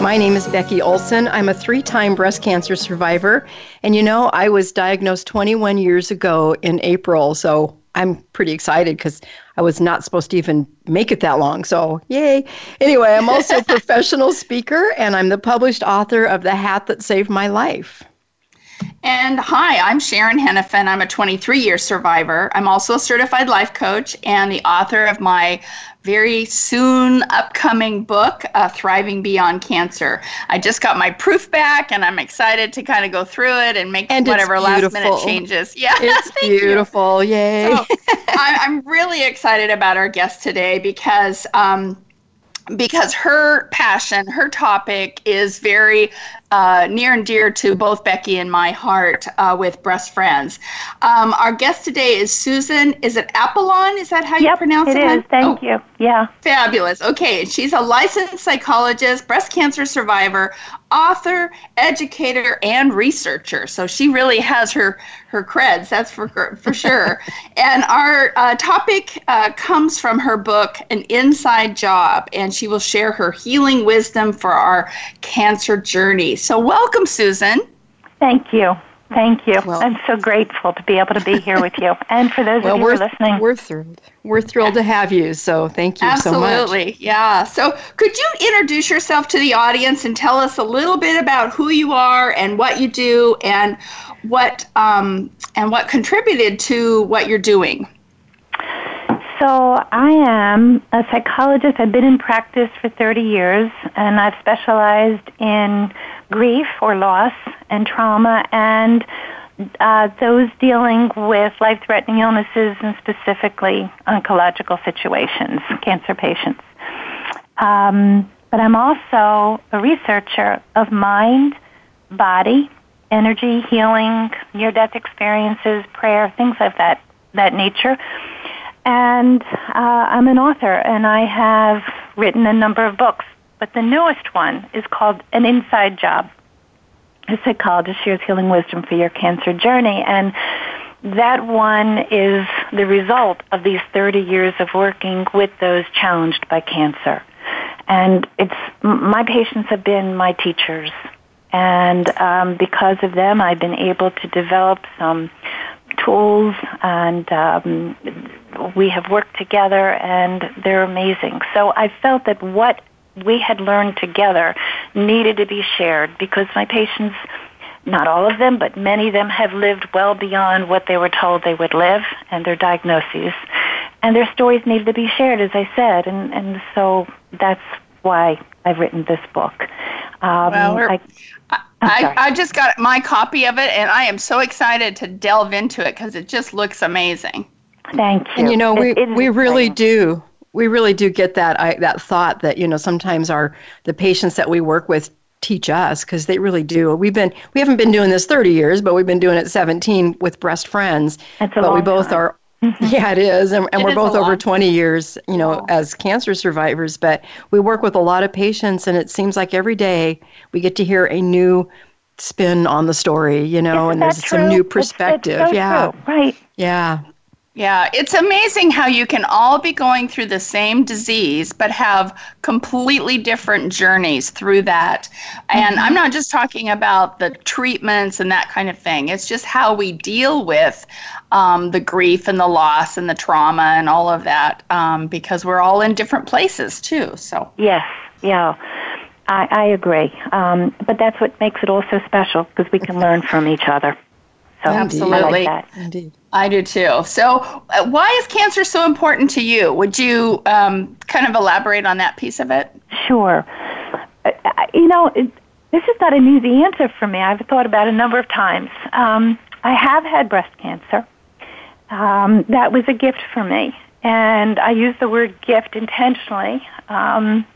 My name is Becky Olson. I'm a three time breast cancer survivor. And you know, I was diagnosed 21 years ago in April. So I'm pretty excited because I was not supposed to even make it that long. So, yay. Anyway, I'm also a professional speaker and I'm the published author of The Hat That Saved My Life. And hi, I'm Sharon Henifin. I'm a 23 year survivor. I'm also a certified life coach and the author of my very soon upcoming book, uh, Thriving Beyond Cancer. I just got my proof back and I'm excited to kind of go through it and make and whatever last minute changes. Yeah, it's beautiful. You. Yay. So, I, am really excited about our guest today because. Um, because her passion, her topic is very uh, near and dear to both Becky and my heart uh, with Breast Friends. Um, our guest today is Susan. Is it Apollon? Is that how yep, you pronounce it? It is. Thank oh, you. Yeah. Fabulous. Okay. She's a licensed psychologist, breast cancer survivor, author, educator, and researcher. So she really has her her creds. That's for for sure. and our uh, topic uh, comes from her book, An Inside Job, and she will share her healing wisdom for our cancer journey. So, welcome, Susan. Thank you. Thank you. Well, I'm so grateful to be able to be here with you. And for those well, of you who are listening, we're thrilled. We're thrilled to have you. So thank you Absolutely. so much. Absolutely. Yeah. So could you introduce yourself to the audience and tell us a little bit about who you are and what you do and what um, and what contributed to what you're doing? So I am a psychologist. I've been in practice for 30 years, and I've specialized in grief or loss and trauma and uh, those dealing with life threatening illnesses and specifically oncological situations, cancer patients. Um, but I'm also a researcher of mind, body, energy, healing, near death experiences, prayer, things of that, that nature. And uh, I'm an author, and I have written a number of books but the newest one is called An Inside Job. A psychologist shares healing wisdom for your cancer journey. And that one is the result of these 30 years of working with those challenged by cancer. And it's, my patients have been my teachers. And um, because of them, I've been able to develop some tools and um, we have worked together and they're amazing. So I felt that what we had learned together needed to be shared because my patients, not all of them, but many of them have lived well beyond what they were told they would live and their diagnoses. And their stories needed to be shared, as I said, and, and so that's why I've written this book. Um, well, I, I, I, just got my copy of it, and I am so excited to delve into it because it just looks amazing. Thank you. And you know, we, it, we really do we really do get that I, that thought that you know sometimes our the patients that we work with teach us because they really do. We've been we haven't been doing this 30 years, but we've been doing it 17 with breast friends. That's a but long we both time. are mm-hmm. yeah, it is. And, and it we're is both over 20 years, you know, oh. as cancer survivors. But we work with a lot of patients, and it seems like every day we get to hear a new spin on the story, you know, Isn't and there's true? some new It's- perspective. it's so yeah. true. Right. Yeah. Yeah, it's amazing how you can all be going through the same disease but have completely different journeys through that. And I'm not just talking about the treatments and that kind of thing, it's just how we deal with um, the grief and the loss and the trauma and all of that um, because we're all in different places too. So, Yes, yeah. I, I agree. Um, but that's what makes it all so special because we can learn from each other. So Absolutely. I like Indeed. I do too. So, uh, why is cancer so important to you? Would you um, kind of elaborate on that piece of it? Sure. Uh, you know, it, this is not an easy answer for me. I've thought about it a number of times. Um, I have had breast cancer. Um, that was a gift for me. And I use the word gift intentionally um,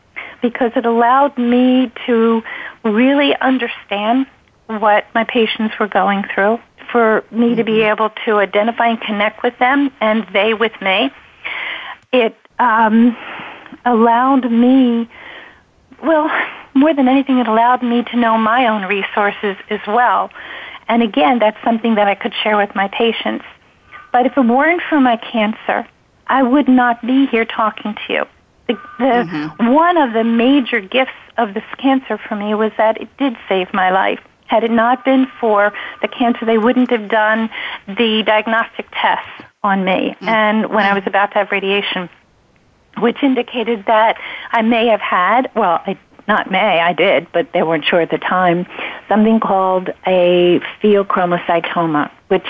because it allowed me to really understand what my patients were going through, for me to be able to identify and connect with them, and they with me. It um, allowed me, well, more than anything, it allowed me to know my own resources as well. And again, that's something that I could share with my patients. But if it weren't for my cancer, I would not be here talking to you. The, the Mm-hmm. one of the major gifts of this cancer for me was that it did save my life. Had it not been for the cancer, they wouldn't have done the diagnostic tests on me. And when I was about to have radiation, which indicated that I may have had, well, I, not may, I did, but they weren't sure at the time, something called a pheochromocytoma, which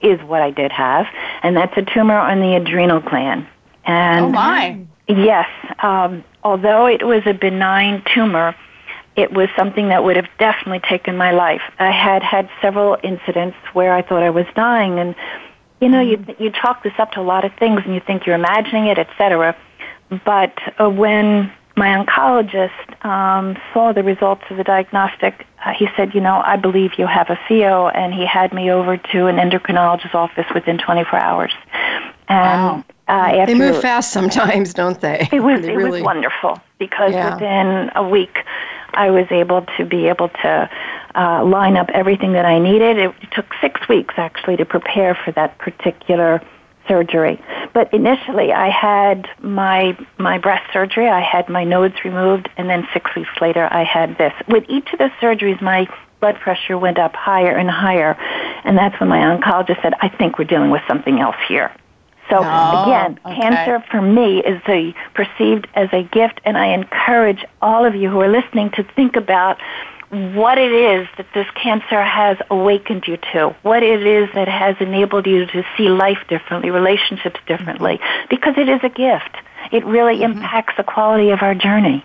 is what I did have, and that's a tumor on the adrenal gland. And Oh my! Yes. Um, although it was a benign tumor, it was something that would have definitely taken my life. I had had several incidents where I thought I was dying, and you know, you you chalk this up to a lot of things, and you think you're imagining it, etc. But uh, when my oncologist um, saw the results of the diagnostic, uh, he said, "You know, I believe you have a pheo," and he had me over to an endocrinologist's office within 24 hours. And Wow. uh, after They move fast sometimes, don't they? it was They it really- was wonderful because Yeah. within a week I was able to be able to uh, line up everything that I needed. It took six weeks actually to prepare for that particular surgery. But initially, I had my my breast surgery. I had my nodes removed, and then six weeks later, I had this. With each of the surgeries, my blood pressure went up higher and higher, and that's when my oncologist said, "I think we're dealing with something else here." So Oh, again, okay. cancer for me is a, perceived as a gift, and I encourage all of you who are listening to think about what it is that this cancer has awakened you to, what it is that has enabled you to see life differently, relationships differently, because it is a gift. It really impacts the quality of our journey,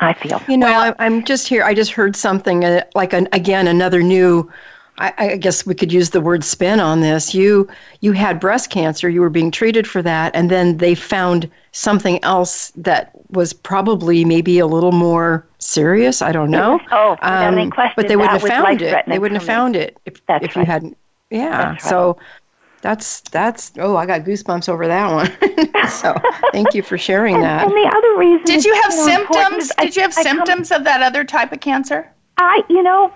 I feel. You know, I'm, I'm just here. I just heard something uh, like an, again another new. I, I guess we could use the word spin on this. You you had breast cancer. You were being treated for that, and then they found something else that was probably maybe a little more serious. I don't know. Oh, without any um, question, but they wouldn't that have found it. They wouldn't have found it if That's if you hadn't. Yeah. That's right. So that's that's. Oh, I got goosebumps over that one. so thank you for sharing And, that. and the other reason Did you have know, symptoms? is I- Did you have I come- symptoms of that other type of cancer? I, you know,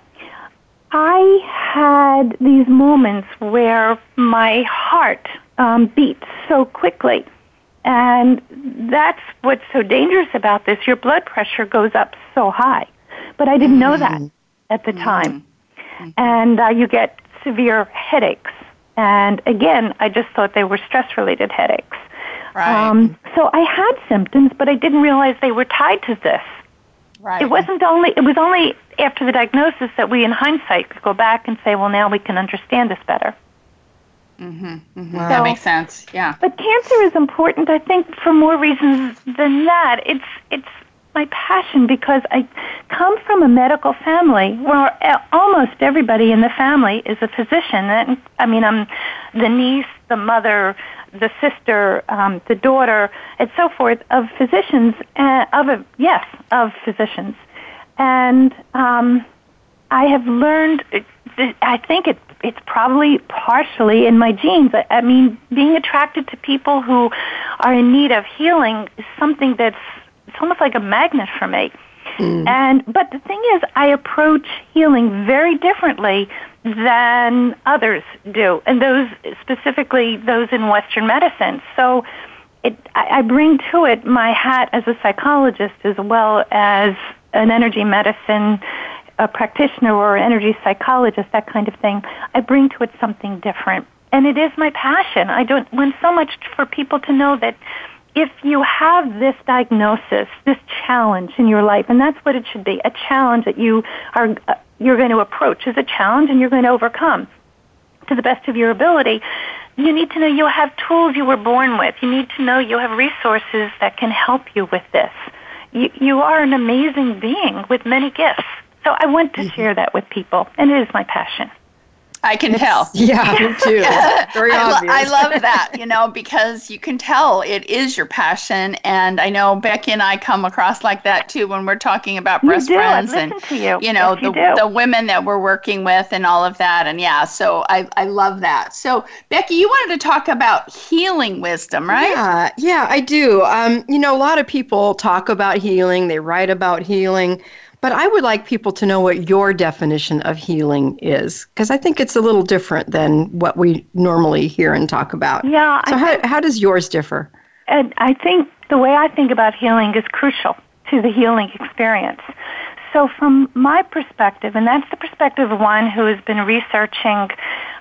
I had these moments where my heart um, beat so quickly. And that's what's so dangerous about this. Your blood pressure goes up so high. But I didn't know that at the time. And uh, you get severe headaches. And again, I just thought they were stress related headaches. Right. Um, so I had symptoms, but I didn't realize they were tied to this. Right. It wasn't only it was only after the diagnosis that we in hindsight could go back and say, well now we can understand this better. that So- that makes sense. Yeah. But cancer is important I think for more reasons than that. It's it's my passion because I come from a medical family where a- almost everybody in the family is a physician. And I mean, I'm the niece, the mother, the sister, um, the daughter, and so forth of physicians. Uh, of a, yes, of physicians, and um, I have learned. I think it it's probably partially in my genes. I, I mean, being attracted to people who are in need of healing is something that's it's almost like a magnet for me. And but the thing is, I approach healing very differently than others do, and those specifically those in Western medicine. So. It, I I bring to it my hat as a psychologist as well as an energy medicine a practitioner or energy psychologist, that kind of thing. I bring to it something different. And it is my passion. I don't want so much for people to know that if you have this diagnosis, this challenge in your life, and that's what it should be, a challenge that you are, uh, you're going to approach as a challenge and you're going to overcome to the best of your ability, you need to know you have tools you were born with. You need to know you have resources that can help you with this. You, you are an amazing being with many gifts. So I want to mm-hmm. share that with people, and it is my passion. I can tell. Yeah, me too. Very I, obvious. I love that, you know, because you can tell it is your passion. And I know Becky and I come across like that too when we're talking about breast friends and you. you. know yes, the, you the women that we're working with and all of that. And yeah, so I, I love that. So Becky, you wanted to talk about healing wisdom, right? Yeah, yeah, I do. Um, you know, a lot of people talk about healing, they write about healing. But I would like people to know what your definition of healing is, because I think it's a little different than what we normally hear and talk about. Yeah. So, how, how does yours differ? And I think the way I think about healing is crucial to the healing experience. So, from my perspective, and that's the perspective of one who has been researching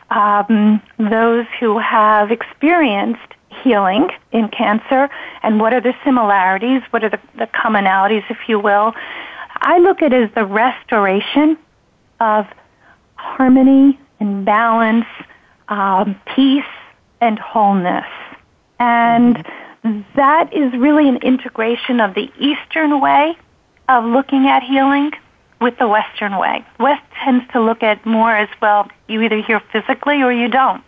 um, those who have experienced healing in cancer and what are the similarities, what are the, the commonalities, if you will, I look at it as the restoration of harmony and balance, um, peace and wholeness. And that is really an integration of the Eastern way of looking at healing with the Western way. West tends to look at more as well, you either heal physically or you don't.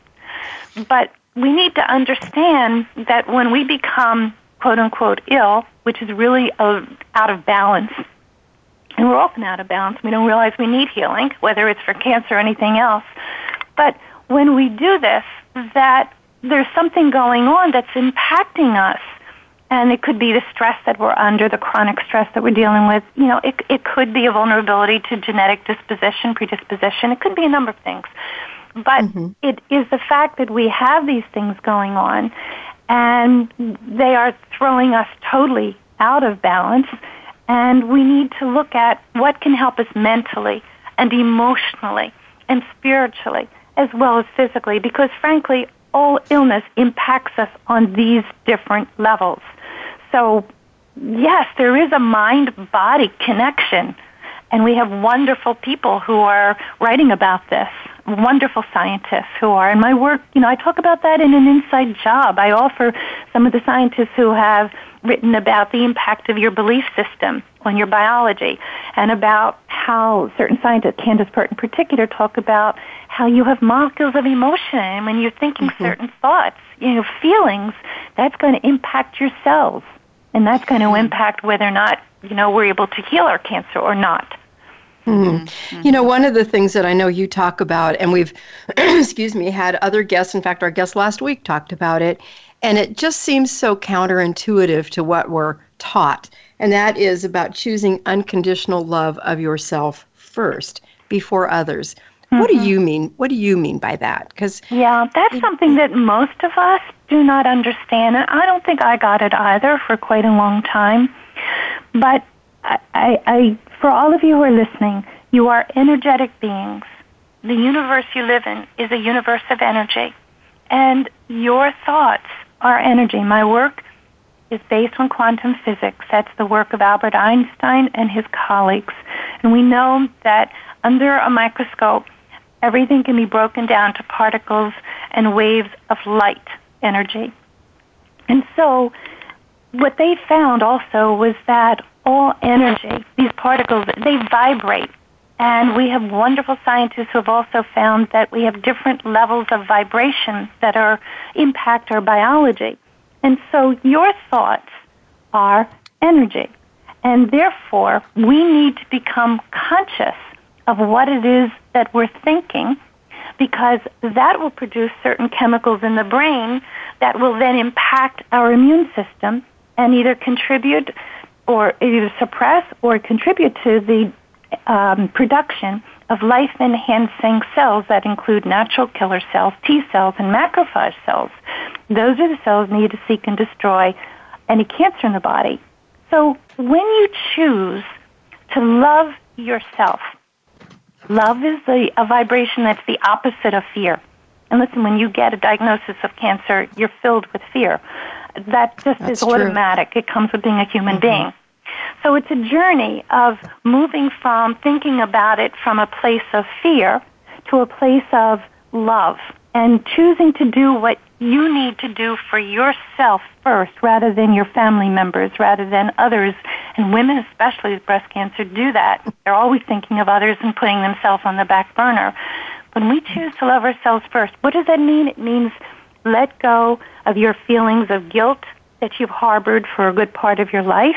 But we need to understand that when we become quote unquote ill, which is really out of balance and we're often out of balance. We don't realize we need healing, whether it's for cancer or anything else. But when we do this, that there's something going on that's impacting us. And it could be the stress that we're under, the chronic stress that we're dealing with. You know, it, it could be a vulnerability to genetic disposition, predisposition. It could be a number of things. But mm-hmm. it is the fact that we have these things going on and they are throwing us totally out of balance and we need to look at what can help us mentally and emotionally and spiritually as well as physically because frankly, all illness impacts us on these different levels. So yes, there is a mind-body connection and we have wonderful people who are writing about this wonderful scientists who are in my work you know i talk about that in an inside job i offer some of the scientists who have written about the impact of your belief system on your biology and about how certain scientists, Candace Pert in particular, talk about how you have molecules of emotion when you're thinking mm-hmm. certain thoughts, you know, feelings, that's going to impact your cells. And that's going to mm-hmm. impact whether or not, you know, we're able to heal our cancer or not. Mm-hmm. mm-hmm. You know, one of the things that I know you talk about, and we've, excuse me, had other guests, in fact, our guest last week talked about it, and it just seems so counterintuitive to what we're taught. And that is about choosing unconditional love of yourself first before others. Mm-hmm. What do mm-hmm. you mean? What do you mean by that? Because yeah, that's something that most of us do not understand, and I don't think I got it either for quite a long time. But I, I, I for all of you who are listening, you are energetic beings. The universe you live in is a universe of energy, and your thoughts are energy. My work is based on quantum physics. That's the work of Albert Einstein and his colleagues. And we know that under a microscope, everything can be broken down to particles and waves of light energy. And so, what they found also was that all energy, these particles, they vibrate and we have wonderful scientists who have also found that we have different levels of vibration that are impact our biology. And so your thoughts are energy. And therefore, we need to become conscious of what it is that we're thinking because that will produce certain chemicals in the brain that will then impact our immune system and either contribute or either suppress or contribute to the um, production of life enhancing cells that include natural killer cells, T cells, and macrophage cells. Those are the cells needed to seek and destroy any cancer in the body. So when you choose to love yourself, love is the, a vibration that's the opposite of fear. And listen, when you get a diagnosis of cancer, you're filled with fear. That just That's is automatic. It comes with being a human mm-hmm. being. So it's a journey of moving from thinking about it from a place of fear to a place of love and choosing to do what you need to do for yourself first rather than your family members, rather than others. And women, especially with breast cancer, do that. They're always thinking of others and putting themselves on the back burner. When we choose to love ourselves first, what does that mean? It means let go of your feelings of guilt that you've harbored for a good part of your life,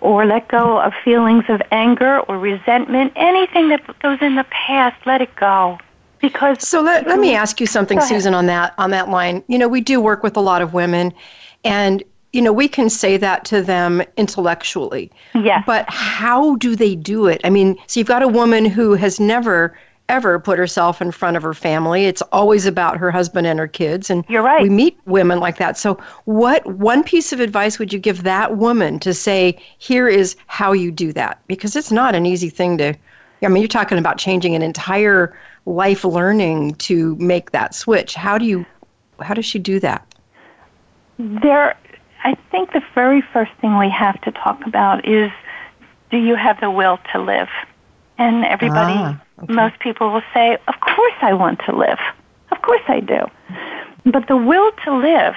or let go of feelings of anger or resentment, anything that goes in the past, let it go. Because so let, let me mm-hmm. ask you something susan on that on that line. You know we do work with a lot of women and you know we can say that to them intellectually. Yes. But how do they do it? I mean so you've got a woman who has never ever put herself in front of her family it's always about her husband and her kids and you're right we meet women like that so what one piece of advice would you give that woman to say here is how you do that because it's not an easy thing to i mean you're talking about changing an entire life learning to make that switch. How do you how does she do that? There I think the very first thing we have to talk about is do you have the will to live? And everybody ah, okay. most people will say, "Of course I want to live. Of course I do." But the will to live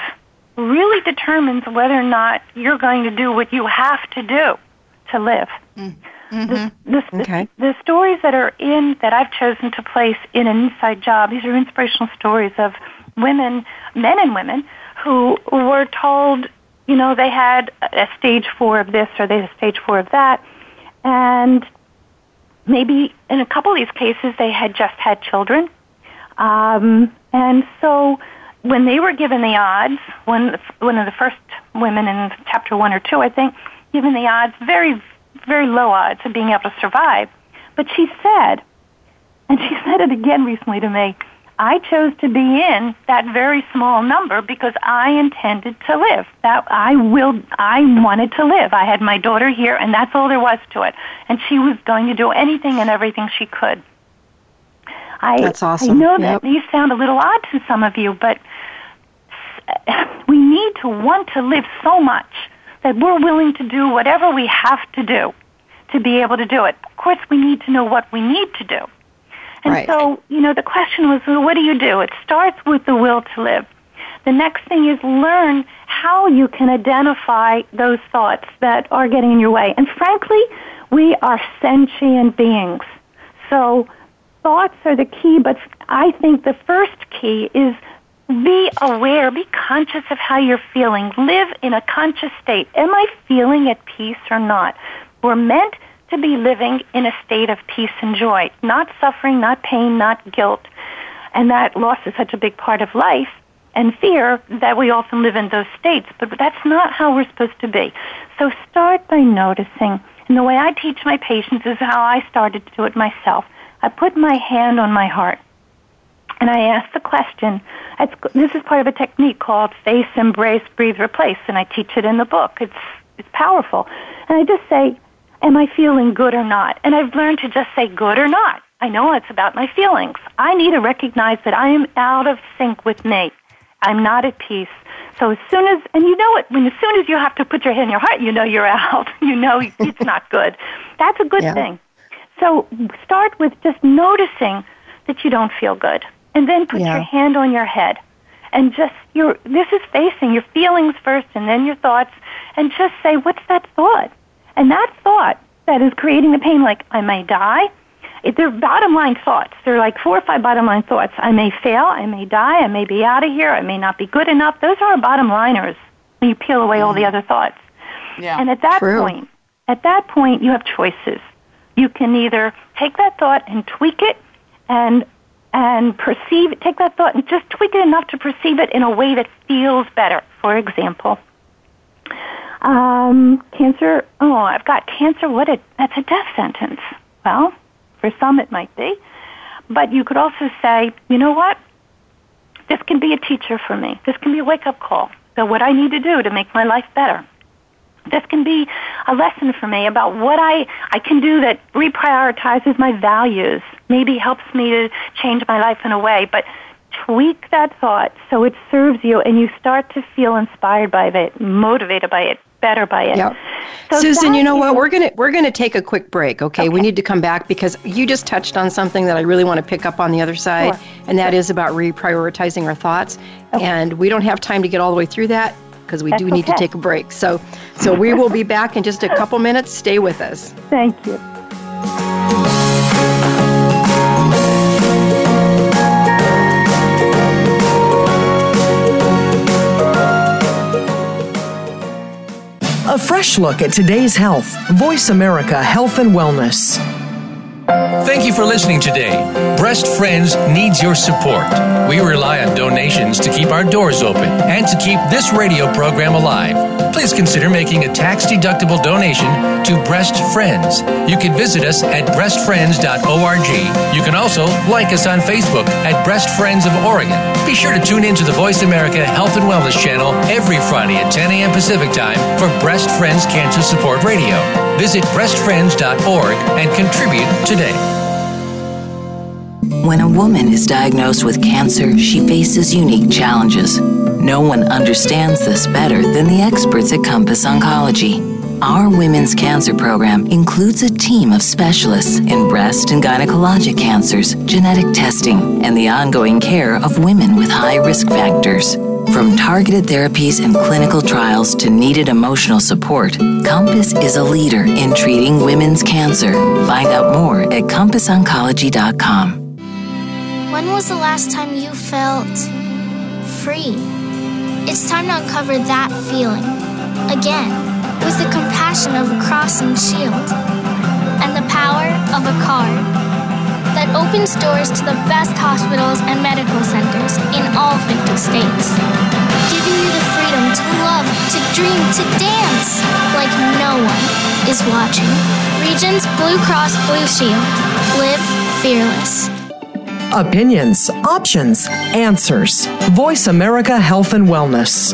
really determines whether or not you're going to do what you have to do to live. Mm. Mm-hmm. The, the, okay. the, the stories that are in that I've chosen to place in an inside job, these are inspirational stories of women, men and women, who were told, you know, they had a stage four of this or they had a stage four of that, and maybe in a couple of these cases they had just had children, um, and so when they were given the odds, one one of the first women in chapter one or two, I think, given the odds, very very low odds of being able to survive. But she said, and she said it again recently to me, I chose to be in that very small number because I intended to live. That I will I wanted to live. I had my daughter here and that's all there was to it. And she was going to do anything and everything she could. I That's awesome. I know that these sound a little odd to some of you, but we need to want to live so much that we're willing to do whatever we have to do to be able to do it. Of course, we need to know what we need to do. And right. so, you know, the question was, well, what do you do? It starts with the will to live. The next thing is learn how you can identify those thoughts that are getting in your way. And frankly, we are sentient beings. So thoughts are the key, but I think the first key is be aware, be conscious of how you're feeling. Live in a conscious state. Am I feeling at peace or not? We're meant to be living in a state of peace and joy, not suffering, not pain, not guilt. And that loss is such a big part of life and fear that we often live in those states, but that's not how we're supposed to be. So start by noticing. And the way I teach my patients is how I started to do it myself. I put my hand on my heart and I ask the question. this is part of a technique called face, embrace, breathe, replace, and I teach it in the book. It's it's powerful. And I just say, am I feeling good or not? And I've learned to just say good or not. I know it's about my feelings. I need to recognize that I am out of sync with me. I'm not at peace. So as soon as, and you know it, when as soon as you have to put your hand in your heart, you know you're out. You know it's not good. That's a good yeah. thing. So start with just noticing that you don't feel good. And then put yeah. your hand on your head. And just, your, this is facing your feelings first and then your thoughts. And just say, what's that thought? And that thought that is creating the pain, like I may die, if they're bottom line thoughts. They're like four or five bottom line thoughts. I may fail, I may die, I may be out of here, I may not be good enough. Those are our bottom liners when you peel away mm all the mm-hmm. other thoughts. Yeah, and at that true. point, at that point, you have choices. You can either take that thought and tweak it and and perceive take that thought and just tweak it enough to perceive it in a way that feels better. For example, um, cancer, oh, I've got cancer. What a, that's a death sentence. Well, for some it might be. But you could also say, you know what? This can be a teacher for me. This can be a wake up call. So what I need to do to make my life better. This can be a lesson for me about what I, I can do that reprioritizes my values, maybe helps me to change my life in a way. But tweak that thought so it serves you and you start to feel inspired by it, motivated by it, better by it. Yep. So Susan, you know what? We're gonna we're gonna take a quick break. Okay? okay? we need to come back because you just touched on something that I really want to pick up on the other side, sure. and that is about reprioritizing our thoughts. Okay. And we don't have time to get all the way through that because we That's do need okay. to take a break. So, so we will be back in just a couple minutes. Stay with us. Thank you. Fresh look at today's health. Voice America Health and Wellness. Thank you for listening today. Breast Friends needs your support. We rely on donations to keep our doors open and to keep this radio program alive. Please consider making a tax deductible donation to Breast Friends. You can visit us at breastfriends.org. You can also like us on Facebook at Breast Friends of Oregon. Be sure to tune in to the Voice America Health and Wellness channel every Friday at 10 a.m. Pacific Time for Breast Friends Cancer Support Radio. Visit breastfriends.org and contribute today. When a woman is diagnosed with cancer, she faces unique challenges. No one understands this better than the experts at Compass Oncology. Our women's cancer program includes a team of specialists in breast and gynecologic cancers, genetic testing, and the ongoing care of women with high risk factors. From targeted therapies and clinical trials to needed emotional support, Compass is a leader in treating women's cancer. Find out more at CompassOncology.com. When was the last time you felt free? It's time to uncover that feeling again with the compassion of a cross and shield and the power of a card that opens doors to the best hospitals and medical centers in all 50 states, giving you the freedom to love, to dream, to dance like no one is watching. Regence Blue Cross Blue Shield. Live fearless. Opinions, options, answers. Voice America Health and Wellness.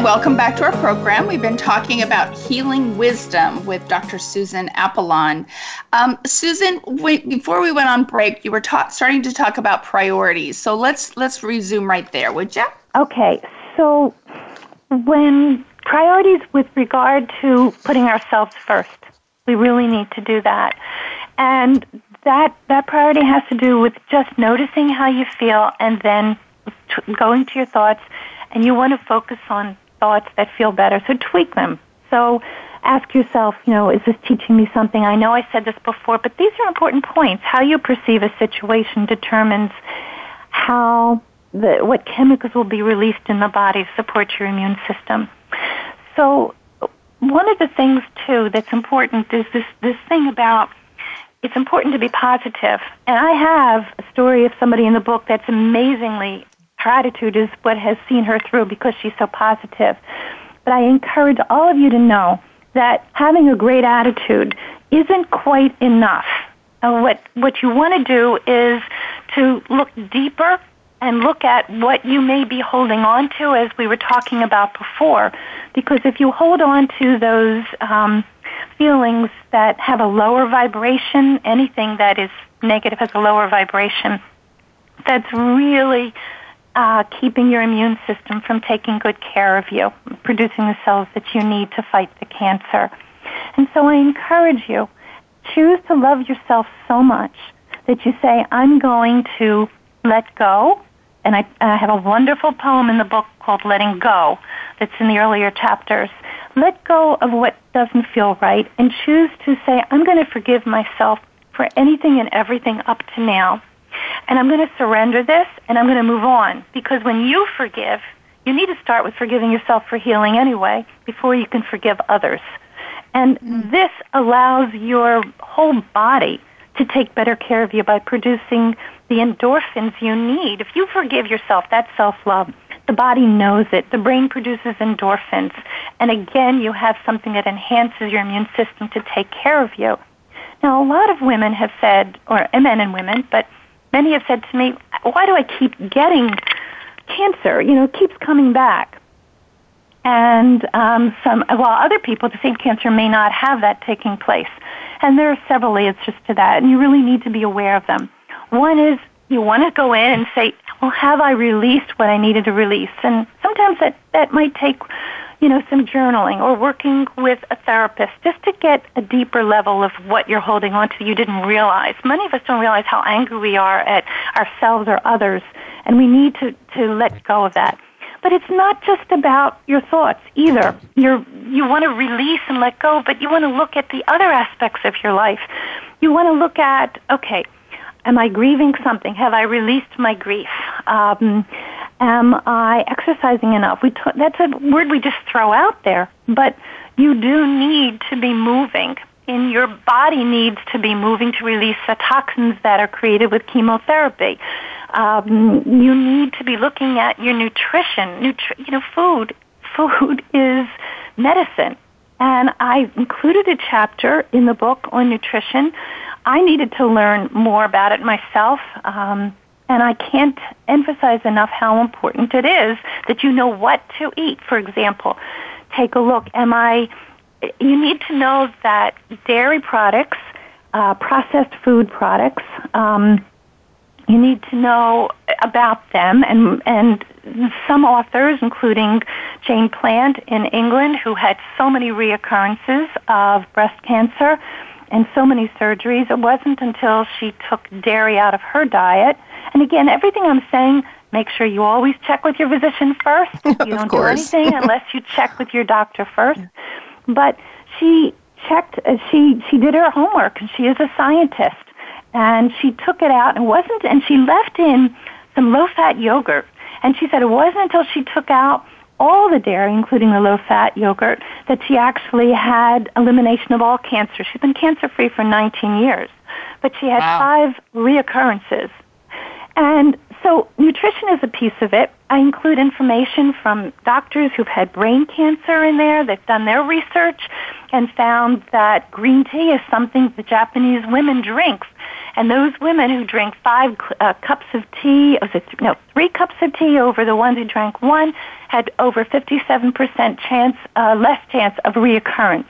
Hi, welcome back to our program. We've been talking about healing wisdom with Dr. Susan Apollon. Um, Susan, wait, before we went on break, you were ta- starting to talk about priorities. So let's let's resume right there, would you? Okay. So when priorities with regard to putting ourselves first, we really need to do that. And that that priority has to do with just noticing how you feel and then t- going to your thoughts and you want to focus on thoughts that feel better. So tweak them. So ask yourself, you know, is this teaching me something? I know I said this before, but these are important points. How you perceive a situation determines how the, what chemicals will be released in the body to support your immune system. So one of the things too that's important is this this thing about it's important to be positive. And I have a story of somebody in the book that's amazingly her attitude is what has seen her through because she's so positive. But I encourage all of you to know that having a great attitude isn't quite enough. Uh, what what you want to do is to look deeper and look at what you may be holding on to, as we were talking about before. Because if you hold on to those um, feelings that have a lower vibration, anything that is negative has a lower vibration, that's really uh, keeping your immune system from taking good care of you, producing the cells that you need to fight the cancer. And so I encourage you, choose to love yourself so much that you say, I'm going to let go and I, I have a wonderful poem in the book called Letting Go that's in the earlier chapters. Let go of what doesn't feel right and choose to say, I'm going to forgive myself for anything and everything up to now. And I'm going to surrender this and I'm going to move on. Because when you forgive, you need to start with forgiving yourself for healing anyway before you can forgive others. And mm. this allows your whole body to take better care of you by producing the endorphins you need. If you forgive yourself, that's self-love. The body knows it. The brain produces endorphins. And again, you have something that enhances your immune system to take care of you. Now, a lot of women have said, or men and women, but many have said to me, why do I keep getting cancer? You know, it keeps coming back. And um, some, while other people with the same cancer may not have that taking place. And there are several answers to that, and you really need to be aware of them. One is you want to go in and say, well, have I released what I needed to release? And sometimes that, that might take, you know, some journaling or working with a therapist just to get a deeper level of what you're holding on to you didn't realize. Many of us don't realize how angry we are at ourselves or others, and we need to, to let go of that. But it's not just about your thoughts either. You're, you want to release and let go, but you want to look at the other aspects of your life. You want to look at, okay, am I grieving something? Have I released my grief? Um, am I exercising enough? We t- that's a word we just throw out there, but you do need to be moving. And your body needs to be moving to release the toxins that are created with chemotherapy um, you need to be looking at your nutrition. Nutri- you know, food. Food is medicine. And I included a chapter in the book on nutrition. I needed to learn more about it myself. Um, and I can't emphasize enough how important it is that you know what to eat. For example, take a look. Am I, you need to know that dairy products, uh, processed food products, um, you need to know about them and and some authors, including Jane Plant in England, who had so many reoccurrences of breast cancer and so many surgeries. It wasn't until she took dairy out of her diet. And again, everything I'm saying, make sure you always check with your physician first. You don't do anything unless you check with your doctor first. But she checked. Uh, she she did her homework, and she is a scientist and she took it out and wasn't and she left in some low fat yogurt and she said it wasn't until she took out all the dairy including the low fat yogurt that she actually had elimination of all cancer she's been cancer free for 19 years but she had wow. five reoccurrences and so nutrition is a piece of it. I include information from doctors who've had brain cancer in there. They've done their research and found that green tea is something the Japanese women drink and those women who drank five uh, cups of tea, was it, no, three cups of tea over the ones who drank one, had over 57% chance, uh, less chance of reoccurrence.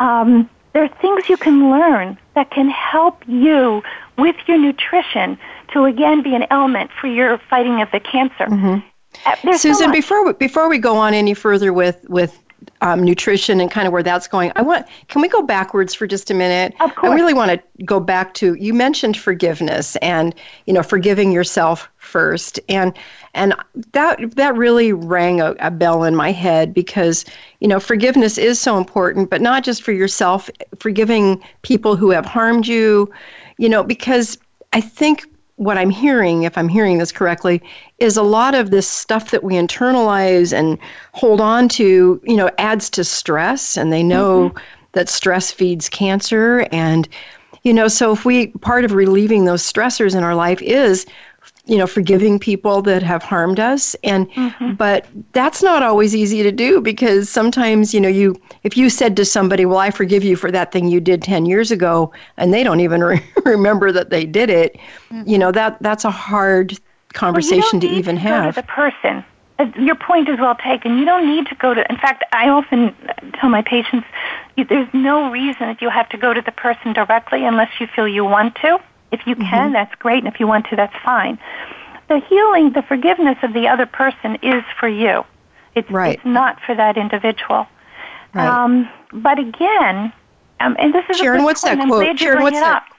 Um, there are things you can learn that can help you with your nutrition to again be an element for your fighting of the cancer. Mm-hmm. Uh, Susan, so before we, before we go on any further with with um, nutrition and kind of where that's going. I want can we go backwards for just a minute? Of course. I really want to go back to you mentioned forgiveness and you know forgiving yourself first and and that that really rang a, a bell in my head because you know forgiveness is so important, but not just for yourself, forgiving people who have harmed you, you know because I think what I'm hearing, if I'm hearing this correctly, is a lot of this stuff that we internalize and hold on to, you know, adds to stress, and they know mm-hmm. that stress feeds cancer. And, you know, so if we, part of relieving those stressors in our life is you know forgiving people that have harmed us and mm-hmm. but that's not always easy to do because sometimes you know you if you said to somebody well i forgive you for that thing you did 10 years ago and they don't even re- remember that they did it mm-hmm. you know that that's a hard conversation well, to even to have to the person uh, your point is well taken. You don't need to go to, in fact, I often tell my patients, there's no reason that you have to go to the person directly unless you feel you want to. If you can, mm-hmm. that's great, and if you want to, that's fine. The healing, the forgiveness of the other person is for you. It's, right. it's not for that individual. Right. Um, but again, um, and this is Sharon, what's that quote? Sharon, what's that? Up.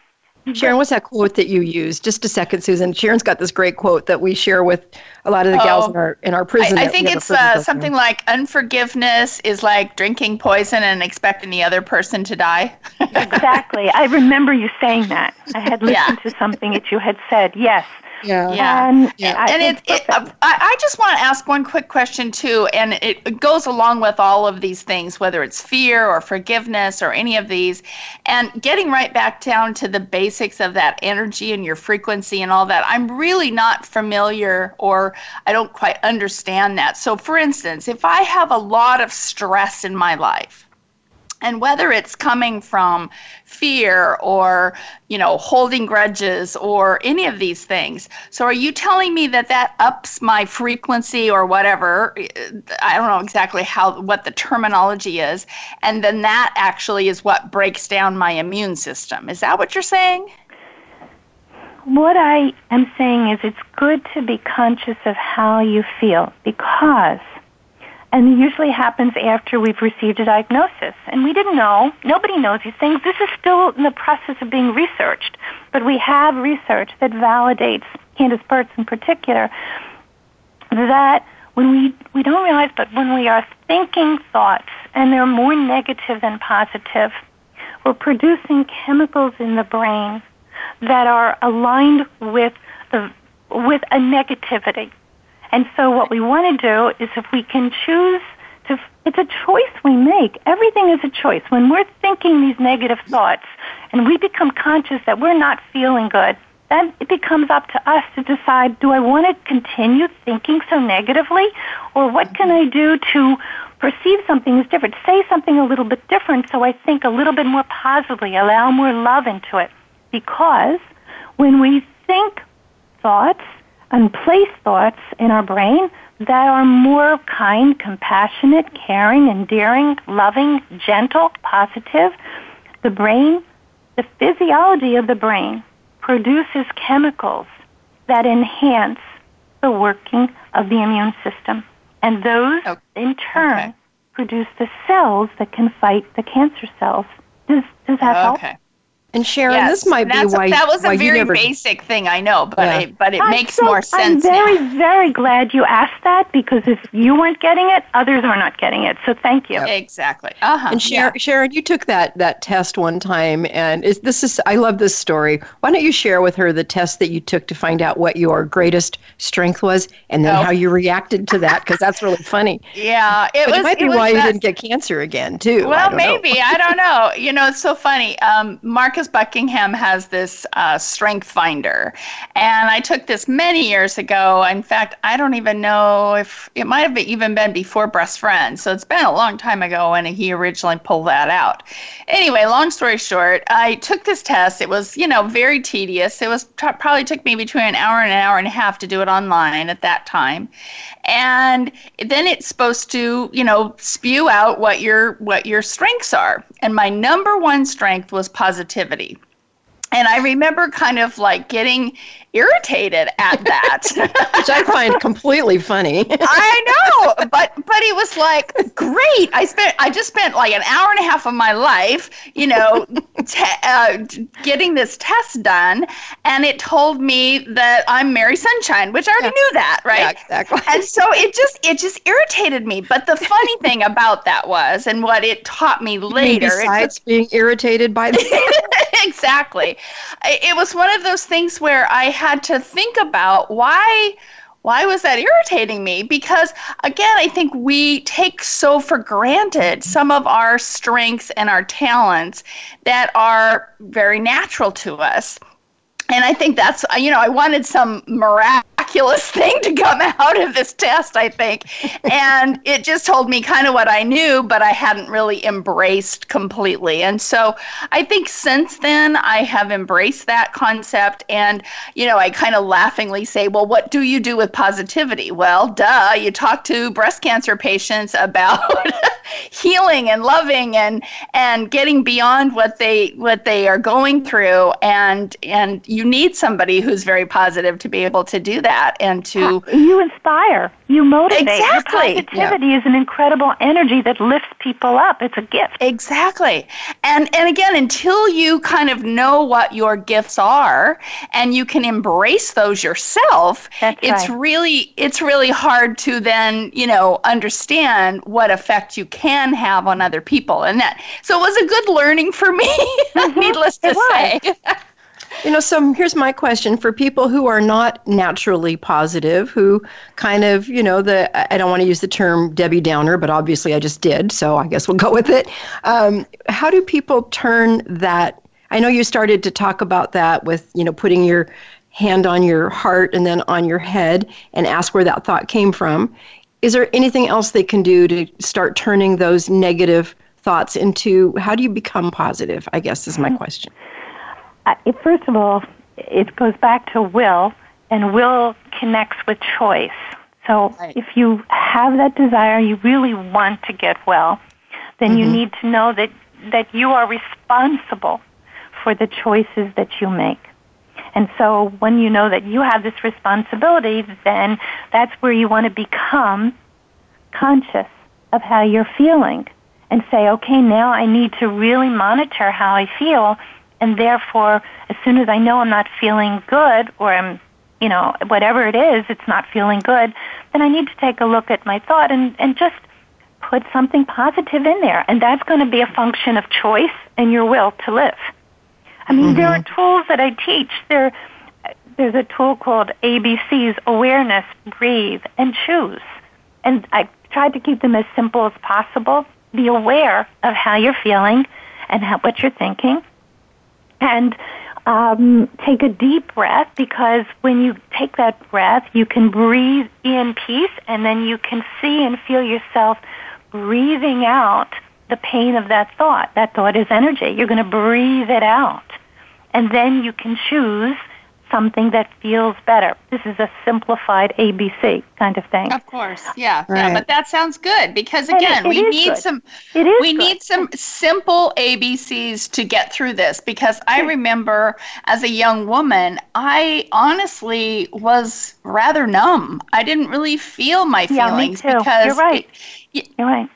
Sharon, what's that quote that you use? Just a second, Susan. Sharon's got this great quote that we share with a lot of the oh, gals in our in our prison. I, I think it's uh, something like unforgiveness is like drinking poison and expecting the other person to die. exactly. I remember you saying that. I had listened yeah. to something that you had said. Yes. Yeah. Yeah. And, Yeah. I, and it, it's it uh, I, I just want to ask one quick question too, and it, it goes along with all of these things, whether it's fear or forgiveness or any of these, and getting right back down to the basics of that energy and your frequency and all that. I'm really not familiar, or I don't quite understand that. So, for instance, if I have a lot of stress in my life, and whether it's coming from fear or you know holding grudges or any of these things. So are you telling me that that ups my frequency or whatever? I don't know exactly how what the terminology is. And then that actually is what breaks down my immune system. Is that what you're saying? What I am saying is it's good to be conscious of how you feel because, and it usually happens after we've received a diagnosis. And we didn't know, nobody knows these things. This is still in the process of being researched. But we have research that validates, Candace Pert's in particular, that when we, we don't realize, but when we are thinking thoughts and they're more negative than positive, we're producing chemicals in the brain that are aligned with the with a negativity. And so what we want to do is if we can choose to it's a choice we make. Everything is a choice. When we're thinking these negative thoughts and we become conscious that we're not feeling good, then it becomes up to us to decide do I want to continue thinking so negatively or what can I do to perceive something as different, say something a little bit different so I think a little bit more positively, allow more love into it because when we think thoughts and place thoughts in our brain that are more kind, compassionate, caring, endearing, loving, gentle, positive, the brain, the physiology of the brain produces chemicals that enhance the working of the immune system. And those, Okay. in turn, Okay. produce the cells that can fight the cancer cells. Does, does that oh, help? Okay And Sharon, Yes, this might be that's- why that was why a very never basic thing i know but Yeah. it, but it I'm makes so- more I'm very, now. very glad you asked that because if you weren't getting it, others are not getting it. So thank you. exactly uh-huh And Sharon, Sharon, you took that that test one time, and is, this is I love this story. Why don't you share with her the test that you took to find out what your greatest strength was, and then Oh. how you reacted to that? Because that's really funny. yeah it but was it might be was why you didn't get cancer again, too. Well, don't know. maybe I don't know. You know, it's so funny. Um, Marcus Buckingham has this uh, Strength Finder, and I took this many years ago. In fact, I don't even know if it might have even been before Breast Friends. So it's been a long time ago when he originally pulled that out. Anyway, long story short, I took this test. It was, you know, very tedious. It was t- probably took me between an hour and an hour and a half to do it online at that time and then it's supposed to you know spew out what your what your strengths are. And my number one strength was positivity. And i remember kind of like getting irritated at that Which I find completely funny. I know, but but it was like great. I spent I just spent like an hour and a half of my life, you know, te- uh, getting this test done, and it told me that I'm Mary Sunshine, which I already knew that, right? Yeah, exactly. And so it just it just irritated me. But the funny thing about that was, and what it taught me later, besides being irritated by the exactly. It was one of those things where I had to think about why why was that irritating me? Because again, I think we take so for granted some of our strengths and our talents that are very natural to us. And I think that's, you know, I wanted some miraculous thing to come out of this test, I think. And it just told me kind of what I knew, but I hadn't really embraced completely. And so I think since then, I have embraced that concept. And, you know, I kind of laughingly say, well, what do you do with positivity? Well, duh, you talk to breast cancer patients about healing and loving and and getting beyond what they what they are going through and and you need somebody who's very positive to be able to do that and to You inspire. You motivate. Your Exactly. positivity is an incredible energy that lifts people up. It's a gift. Exactly. And and again, until you kind of know what your gifts are and you can embrace those yourself, That's it's right. really it's really hard to then, you know, understand what effect you can have on other people. And that so it was a good learning for me, mm-hmm. needless to say. You know, so here's my question for people who are not naturally positive, who kind of, you know, the I don't want to use the term Debbie Downer, but obviously I just did, so I guess we'll go with it. Um, how do people turn that? I know you started to talk about that with, you know, putting your hand on your heart and then on your head and ask where that thought came from. Is there anything else they can do to start turning those negative thoughts into how do you become positive? I guess is my question first of all, it goes back to will, and will connects with choice. So right. if you have that desire, you really want to get well, then mm-hmm. you need to know that, that you are responsible for the choices that you make. And so when you know that you have this responsibility, then that's where you want to become conscious of how you're feeling and say, okay, now I need to really monitor how I feel and therefore, as soon as I know I'm not feeling good or I'm, you know, whatever it is, it's not feeling good, then I need to take a look at my thought and, and just put something positive in there. And that's going to be a function of choice and your will to live. I mean, mm-hmm. there are tools that I teach. There, there's a tool called ABCs, awareness, breathe, and choose. And I tried to keep them as simple as possible. Be aware of how you're feeling and how, what you're thinking and um, take a deep breath because when you take that breath, you can breathe in peace and then you can see and feel yourself breathing out the pain of that thought. That thought is energy. You're going to breathe it out. And then you can choose something that feels better. This is a simplified ABC kind of thing. Of course, yeah, right. yeah. But that sounds good because again, it, it we need good. some. It is we good. need some simple ABCs to get through this because I remember as a young woman, I honestly was rather numb. I didn't really feel my feelings yeah, because You're right. It, You're right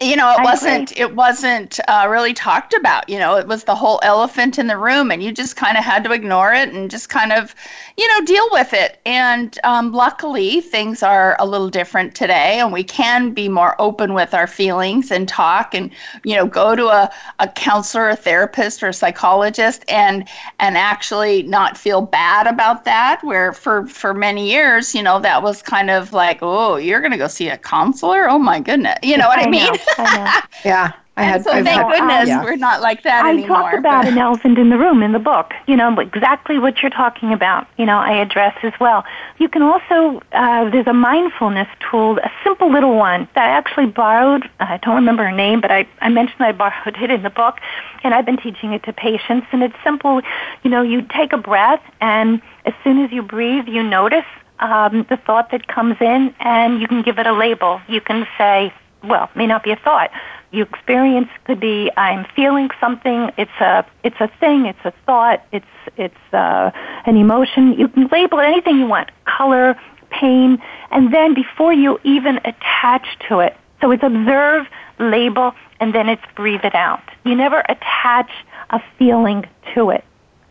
you know it I wasn't agree. it wasn't uh, really talked about you know it was the whole elephant in the room and you just kind of had to ignore it and just kind of you know deal with it. And um, luckily things are a little different today and we can be more open with our feelings and talk and you know go to a, a counselor a therapist or a psychologist and and actually not feel bad about that where for for many years you know that was kind of like oh you're going to go see a counselor? Oh my goodness you know what i, I mean yeah. I had, so I've thank had, goodness yeah. we're not like that I anymore. I talk about an elephant in the room in the book. You know exactly what you're talking about. You know I address as well. You can also uh, there's a mindfulness tool, a simple little one that I actually borrowed. I don't remember her name, but I I mentioned I borrowed it in the book, and I've been teaching it to patients. And it's simple. You know you take a breath, and as soon as you breathe, you notice um, the thought that comes in, and you can give it a label. You can say well, may not be a thought. You experience could be I'm feeling something. It's a it's a thing. It's a thought. It's it's uh, an emotion. You can label it anything you want. Color, pain, and then before you even attach to it. So it's observe, label, and then it's breathe it out. You never attach a feeling to it.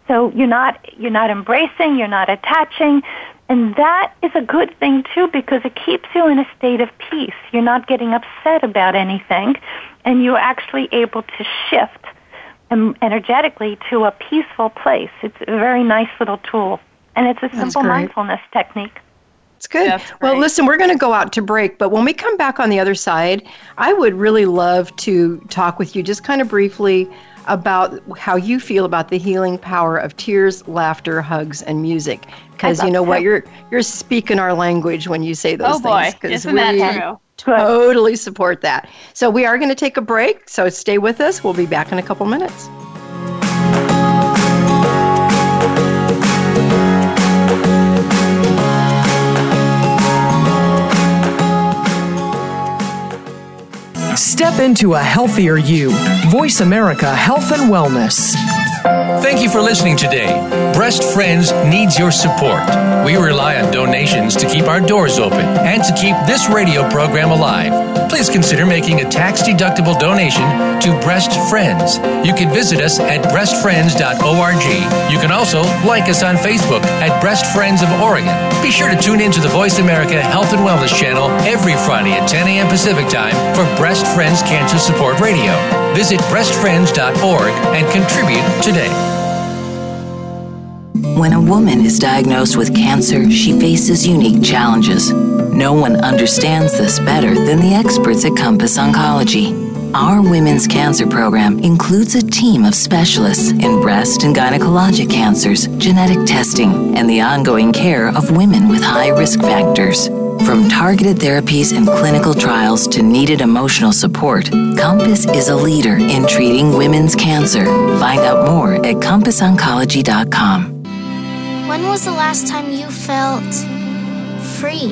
So you're not you're not embracing. You're not attaching. And that is a good thing too because it keeps you in a state of peace. You're not getting upset about anything and you're actually able to shift energetically to a peaceful place. It's a very nice little tool. And it's a simple mindfulness technique. It's good. Well, listen, we're going to go out to break, but when we come back on the other side, I would really love to talk with you just kind of briefly about how you feel about the healing power of tears, laughter, hugs, and music. Because you know what, you're you're speaking our language when you say those oh things. boy, isn't that true? Totally support that. So we are going to take a break. So stay with us. We'll be back in a couple minutes. Step into a healthier you. Voice America Health and Wellness. Thank you for listening today. Breast Friends needs your support. We rely on donations to keep our doors open and to keep this radio program alive. Please consider making a tax deductible donation to Breast Friends. You can visit us at breastfriends.org. You can also like us on Facebook at Breast Friends of Oregon. Be sure to tune in to the Voice America Health and Wellness channel every Friday at 10 a.m. Pacific Time for Breast Friends Cancer Support Radio. Visit breastfriends.org and contribute today. When a woman is diagnosed with cancer, she faces unique challenges. No one understands this better than the experts at Compass Oncology. Our Women's Cancer Program includes a team of specialists in breast and gynecologic cancers, genetic testing, and the ongoing care of women with high risk factors. From targeted therapies and clinical trials to needed emotional support, Compass is a leader in treating women's cancer. Find out more at CompassOncology.com. When was the last time you felt free?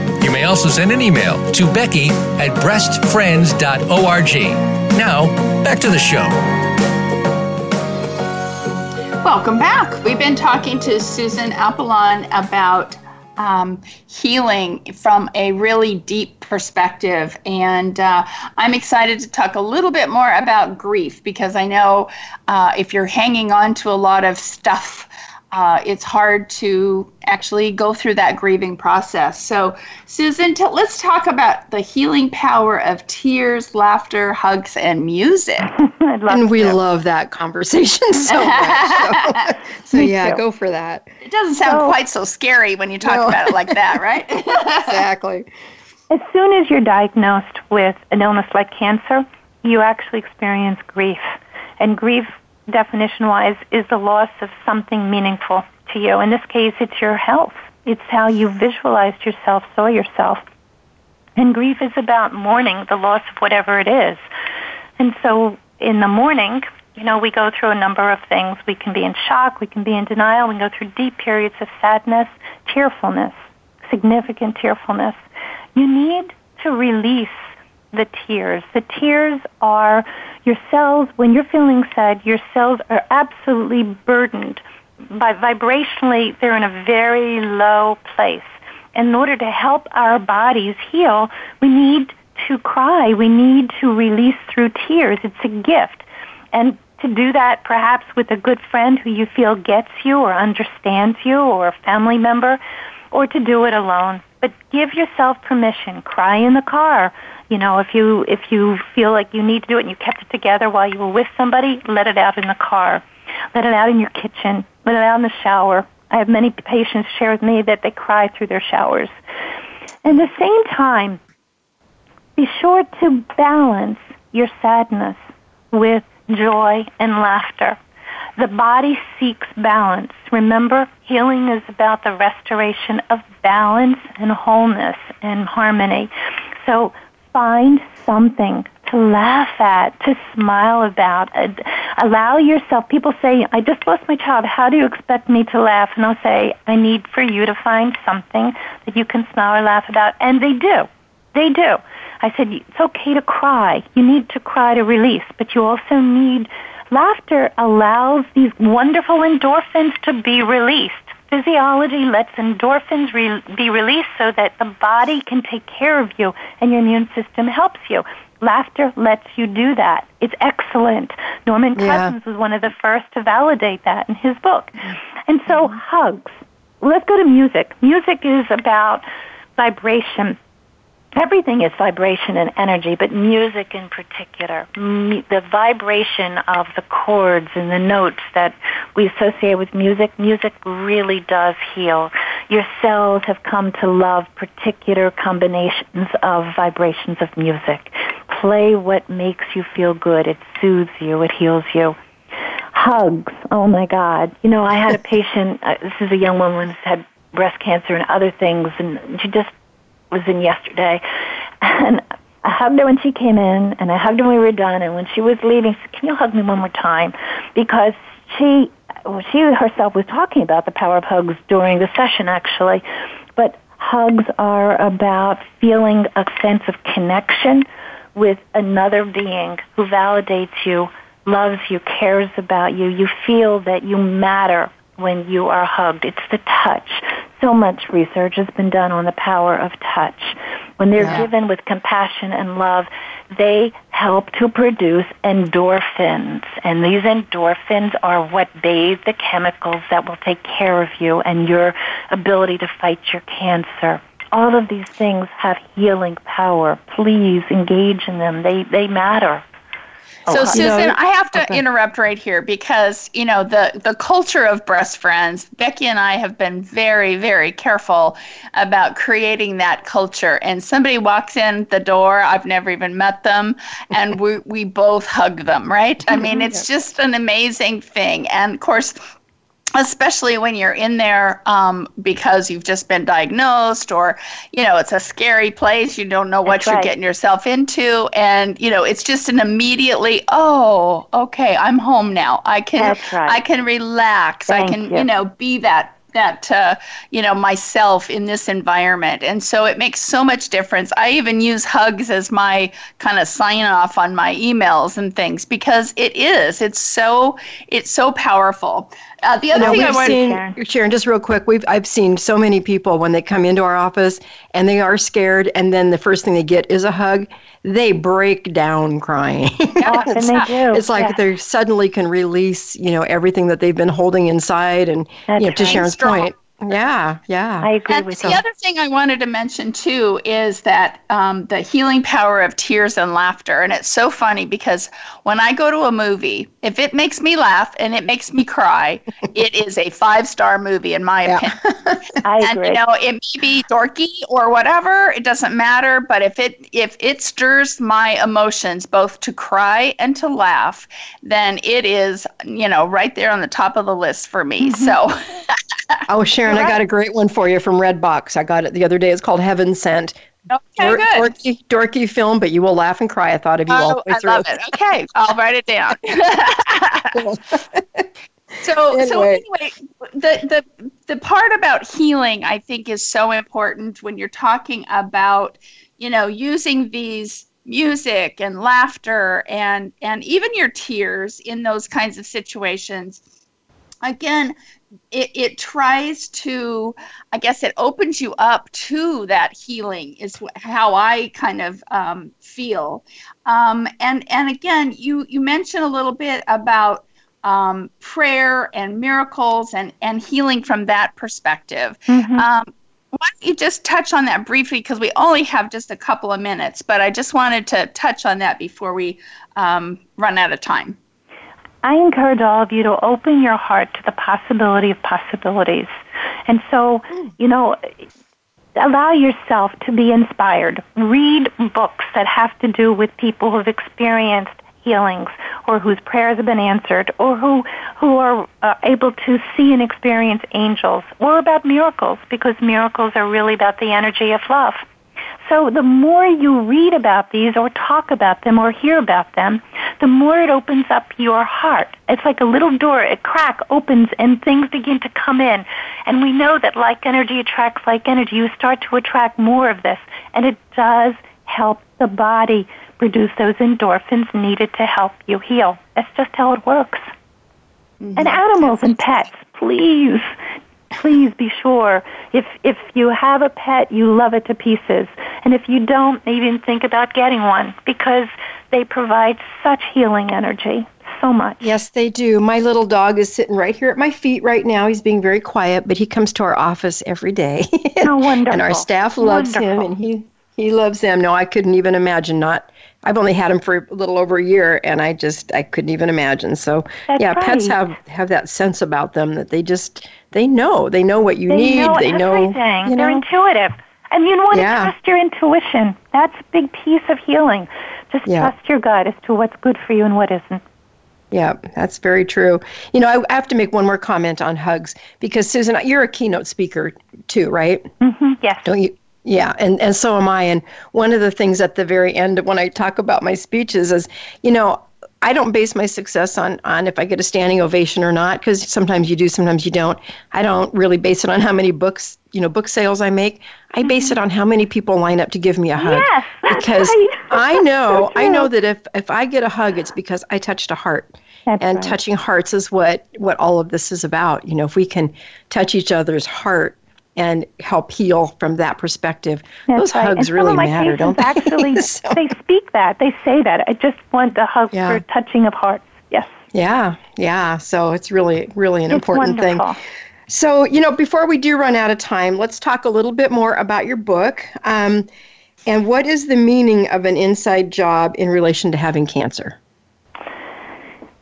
You may also send an email to Becky at breastfriends.org. Now, back to the show. Welcome back. We've been talking to Susan Apollon about um, healing from a really deep perspective. And uh, I'm excited to talk a little bit more about grief because I know uh, if you're hanging on to a lot of stuff, uh, it's hard to actually go through that grieving process. So, Susan, t- let's talk about the healing power of tears, laughter, hugs, and music. I'd love and we to. love that conversation so much. So, so yeah, too. go for that. It doesn't sound so, quite so scary when you talk no. about it like that, right? exactly. As soon as you're diagnosed with an illness like cancer, you actually experience grief. And grief definition wise, is the loss of something meaningful to you. In this case, it's your health. It's how you visualized yourself, saw yourself. And grief is about mourning the loss of whatever it is. And so in the morning, you know, we go through a number of things. We can be in shock, we can be in denial, we can go through deep periods of sadness, tearfulness, significant tearfulness. You need to release the tears. The tears are your cells, when you're feeling sad, your cells are absolutely burdened. By vibrationally, they're in a very low place. In order to help our bodies heal, we need to cry. We need to release through tears. It's a gift. And to do that perhaps with a good friend who you feel gets you or understands you or a family member, or to do it alone. But give yourself permission. Cry in the car. You know, if you if you feel like you need to do it and you kept it together while you were with somebody, let it out in the car. Let it out in your kitchen. Let it out in the shower. I have many patients share with me that they cry through their showers. At the same time, be sure to balance your sadness with joy and laughter. The body seeks balance. Remember, healing is about the restoration of balance and wholeness and harmony. So find something to laugh at, to smile about. Allow yourself, people say, I just lost my child. How do you expect me to laugh? And I'll say, I need for you to find something that you can smile or laugh about. And they do. They do. I said, it's okay to cry. You need to cry to release, but you also need laughter allows these wonderful endorphins to be released physiology lets endorphins re- be released so that the body can take care of you and your immune system helps you. Laughter lets you do that. It's excellent. Norman yeah. Cousins was one of the first to validate that in his book. And so, mm-hmm. hugs. Let's go to music. Music is about vibration everything is vibration and energy, but music in particular, the vibration of the chords and the notes that we associate with music, music really does heal. Your cells have come to love particular combinations of vibrations of music. Play what makes you feel good. It soothes you. It heals you. Hugs. Oh my God. You know, I had a patient, uh, this is a young woman who's had breast cancer and other things, and she just was in yesterday, and I hugged her when she came in, and I hugged her when we were done. And when she was leaving, she said, "Can you hug me one more time?" Because she, she herself was talking about the power of hugs during the session, actually. But hugs are about feeling a sense of connection with another being who validates you, loves you, cares about you. You feel that you matter when you are hugged. It's the touch. So much research has been done on the power of touch. When they're yeah. given with compassion and love, they help to produce endorphins. And these endorphins are what bathe the chemicals that will take care of you and your ability to fight your cancer. All of these things have healing power. Please engage in them. They, they matter. Oh, so, Susan, I have to okay. interrupt right here because you know the the culture of breast friends. Becky and I have been very, very careful about creating that culture. And somebody walks in the door, I've never even met them, and we we both hug them. Right? I mean, mm-hmm. it's just an amazing thing. And of course, especially when you're in there um, because you've just been diagnosed or you know it's a scary place you don't know what That's you're right. getting yourself into and you know it's just an immediately oh okay i'm home now i can right. i can relax Thank i can you. you know be that that uh, you know myself in this environment and so it makes so much difference i even use hugs as my kind of sign off on my emails and things because it is it's so it's so powerful uh, the other thing I want seen, Sharon. Sharon, just real quick, we've I've seen so many people when they come into our office and they are scared, and then the first thing they get is a hug. They break down crying. Often they do. It's like yeah. they suddenly can release, you know, everything that they've been holding inside, and That's you know, to right. Sharon's Strong. point, yeah, yeah. I agree and with the you. other thing I wanted to mention too is that um, the healing power of tears and laughter. And it's so funny because when I go to a movie, if it makes me laugh and it makes me cry, it is a five star movie in my Yeah. opinion. I and agree. you know, it may be dorky or whatever, it doesn't matter. But if it if it stirs my emotions both to cry and to laugh, then it is you know right there on the top of the list for me. Mm-hmm. So. Oh, Sharon, I got a great one for you from Redbox. I got it the other day. It's called Heaven Sent. Okay, Dor- good. dorky, dorky film, but you will laugh and cry. I thought of you oh, all the Oh, way I through. love it. Okay, I'll write it down. so, so Anyway. anyway, the the the part about healing, I think, is so important when you're talking about, you know, using these music and laughter and and even your tears in those kinds of situations. Again, it, it tries to i guess it opens you up to that healing is how i kind of um, feel. Um, and and again you you mentioned a little bit about um, prayer and miracles and and healing from that perspective. Mhm. um, why don't you just touch on that briefly? Because we only have just a couple of minutes but i just wanted to touch on that before we um, run out of time I encourage all of you to open your heart to the possibility of possibilities. And so, you know, allow yourself to be inspired. Read books that have to do with people who've experienced healings or whose prayers have been answered or who who are uh, able to see and experience angels or about miracles because miracles are really about the energy of love. So the more you read about these or talk about them or hear about them, the more it opens up your heart. It's like a little door, a crack opens and things begin to come in. And we know that like energy attracts like energy. You start to attract more of this. And it does help the body produce those endorphins needed to help you heal. That's just how it works. And mm-hmm. animals and pets, please please be sure if if you have a pet you love it to pieces and if you don't even think about getting one because they provide such healing energy so much Yes, they do. My little dog is sitting right here at my feet right now. He's being very quiet, but he comes to our office every day. How oh, wonderful. and our staff loves him and he he loves them. No, I couldn't even imagine not I've only had them for a little over a year and I just I couldn't even imagine. So That's yeah, pets have have that sense about them that they just they know. They know what you they need. know they know everything you they're intuitive and you want Yeah. to trust your intuition that's a big piece of healing just Yeah. trust your gut as to what's good for you and what isn't Yeah, that's very true. You know, I have to make one more comment on hugs because Susan, you're a keynote speaker too, right? hmm yes Don't you? Yeah, and, and so am I. And one of the things at the very end when I talk about my speeches is, you know, I don't base my success on, on if I get a standing ovation or not, because sometimes you do, sometimes you don't. I don't really base it on how many books, you know, book sales I make. I base it on how many people line up to give me a hug. Yes, because right. I know, I know that if if I get a hug, it's because I touched a heart. That's and right. touching hearts is what what all of this is about. You know, if we can touch each other's heart and help heal from that perspective, That's those right. hugs and really matter, don't they? Actually, So- they speak that. They say that. I just want the hug Yeah. for touching of hearts. Yes. Yeah, yeah. So it's really, really an it's important thing. wonderful. So, you know, before we do run out of time, let's talk a little bit more about your book. Um, and what is the meaning of an inside job in relation to having cancer?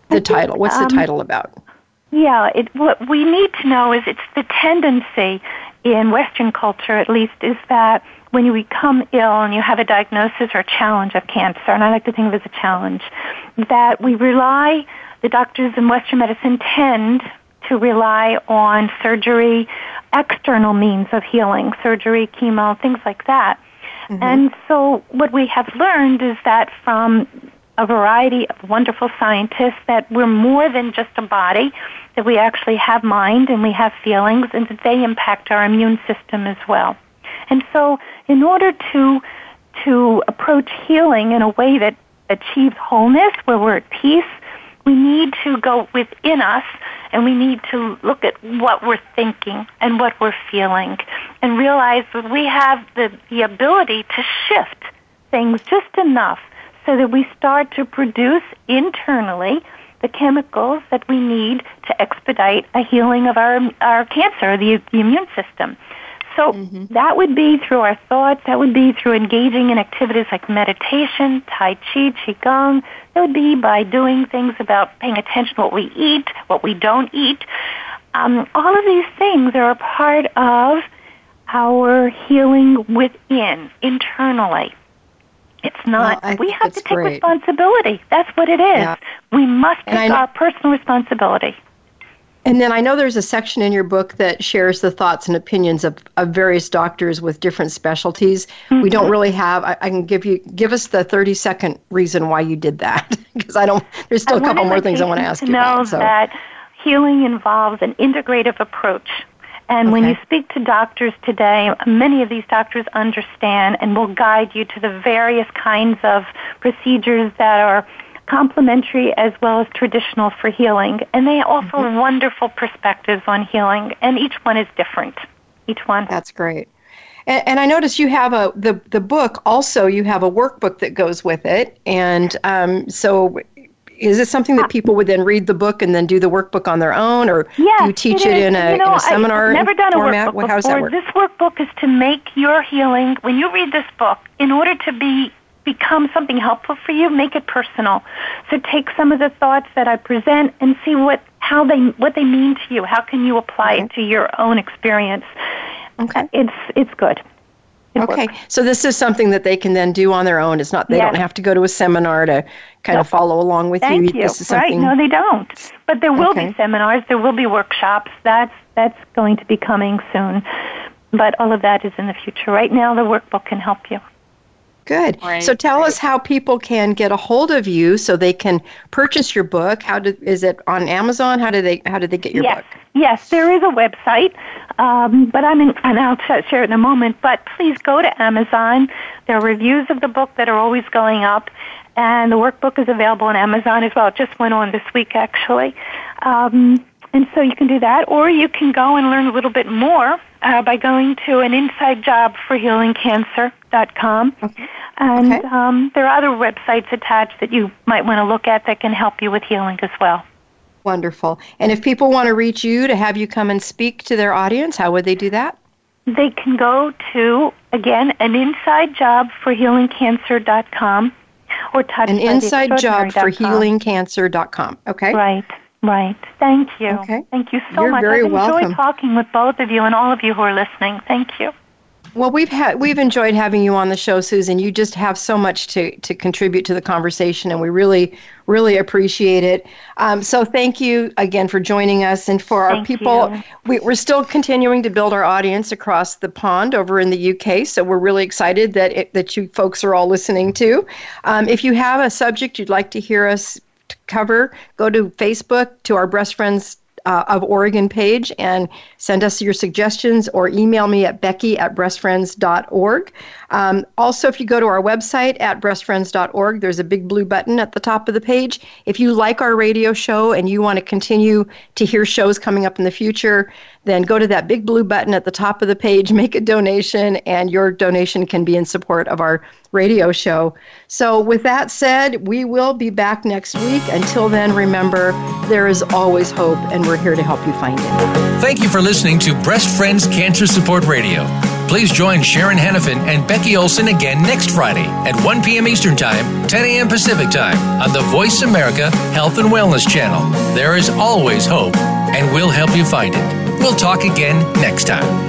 The think, title. What's the um, title about? Yeah, it, what we need to know is it's the tendency in Western culture, at least, is that when you become ill and you have a diagnosis or a challenge of cancer, and I like to think of it as a challenge, that we rely, the doctors in Western medicine tend to rely on surgery, external means of healing, surgery, chemo, things like that. Mm-hmm. And so what we have learned is that from a variety of wonderful scientists that we're more than just a body, that we actually have mind and we have feelings and that they impact our immune system as well. And so in order to to approach healing in a way that achieves wholeness, where we're at peace, we need to go within us and we need to look at what we're thinking and what we're feeling and realize that we have the, the ability to shift things just enough so that we start to produce internally the chemicals that we need to expedite a healing of our, our cancer, the, the immune system. So that would be through our thoughts. That would be through engaging in activities like meditation, Tai Chi, Qigong. That would be by doing things about paying attention to what we eat, what we don't eat. Um, all of these things are a part of our healing within, internally. It's not, Well, we have to take great. responsibility. That's what it is. Yeah. We must And take our personal responsibility. And then I know there's a section in your book that shares the thoughts and opinions of, of various doctors with different specialties. We don't mm-hmm. really have. I, I can give you give us the 30 second reason why you did that because I don't. There's still a I couple more things I want to ask to you know about. So that healing involves an integrative approach. And when you speak to doctors today, many of these doctors understand and will guide you to the various kinds of procedures that are complementary as well as traditional for healing. And they offer Mm-hmm. wonderful perspectives on healing, and each one is different. Each one. that's great. And, and I notice you have a the the book also. You have a workbook that goes with it, and um, so. Is it something that people would then read the book and then do the workbook on their own, or Yes, do you teach it in, a, you know, in a seminar I've never done a format? workbook What- How does before. that work? This workbook is to make your healing. When you read this book, in order to be become something helpful for you, make it personal. So take some of the thoughts that I present and see what how they what they mean to you. How can you apply it to your own experience? Okay. It's it's good. Okay, works. so this is something that they can then do on their own. It's not they Yes. don't have to go to a seminar to kind No. of follow along with Thank you. This is Right? No, they don't. But there will Okay. be seminars. There will be workshops. That's that's going to be coming soon. But all of that is in the future. Right now, the workbook can help you. Good. Right, so tell right. us how people can get a hold of you so they can purchase your book. How do, is it on Amazon? How do they how do they get your yes, book? yes, there is a website, um, but I'm in, and I'll sh- share it in a moment. But please go to Amazon. There are reviews of the book that are always going up, and the workbook is available on Amazon as well. It just went on this week actually, um, and so you can do that, or you can go and learn a little bit more uh, by going to an inside job for healingcancer.com. And Okay. um, there are other websites attached that you might want to look at that can help you with healing as well. Wonderful. And if people want to reach you to have you come and speak to their audience, how would they do that? They can go to, again, an inside job for healingcancer.com or touch An inside job for healingcancer.com. Okay. Right, right. Thank you. Okay. Thank you so You're much. very I've enjoyed welcome. talking with both of you and all of you who are listening. Thank you. Well, we've had we've enjoyed having you on the show, Susan. You just have so much to to contribute to the conversation, and we really really appreciate it. Um, so, thank you again for joining us, and for our Thank people. you. We, we're still continuing to build our audience across the pond over in the UK. So, we're really excited that it, that you folks are all listening to. Um, if you have a subject you'd like to hear us cover, go to Facebook to our Breast Friends uh, of Oregon page and send us your suggestions or email me at becky at breastfriends.org. Um, also, if you go to our website at breastfriends.org, there's a big blue button at the top of the page. If you like our radio show and you want to continue to hear shows coming up in the future, then go to that big blue button at the top of the page, make a donation, and your donation can be in support of our radio show. So, with that said, we will be back next week. Until then, remember, there is always hope, and we're here to help you find it. Thank you for listening to Breast Friends Cancer Support Radio. Please join Sharon Henifin and Becky Olson again next Friday at 1 p.m. Eastern Time, 10 a.m. Pacific Time on the Voice America Health and Wellness Channel. There is always hope, and we'll help you find it. We'll talk again next time.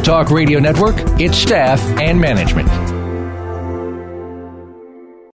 Talk Radio Network, its staff, and management.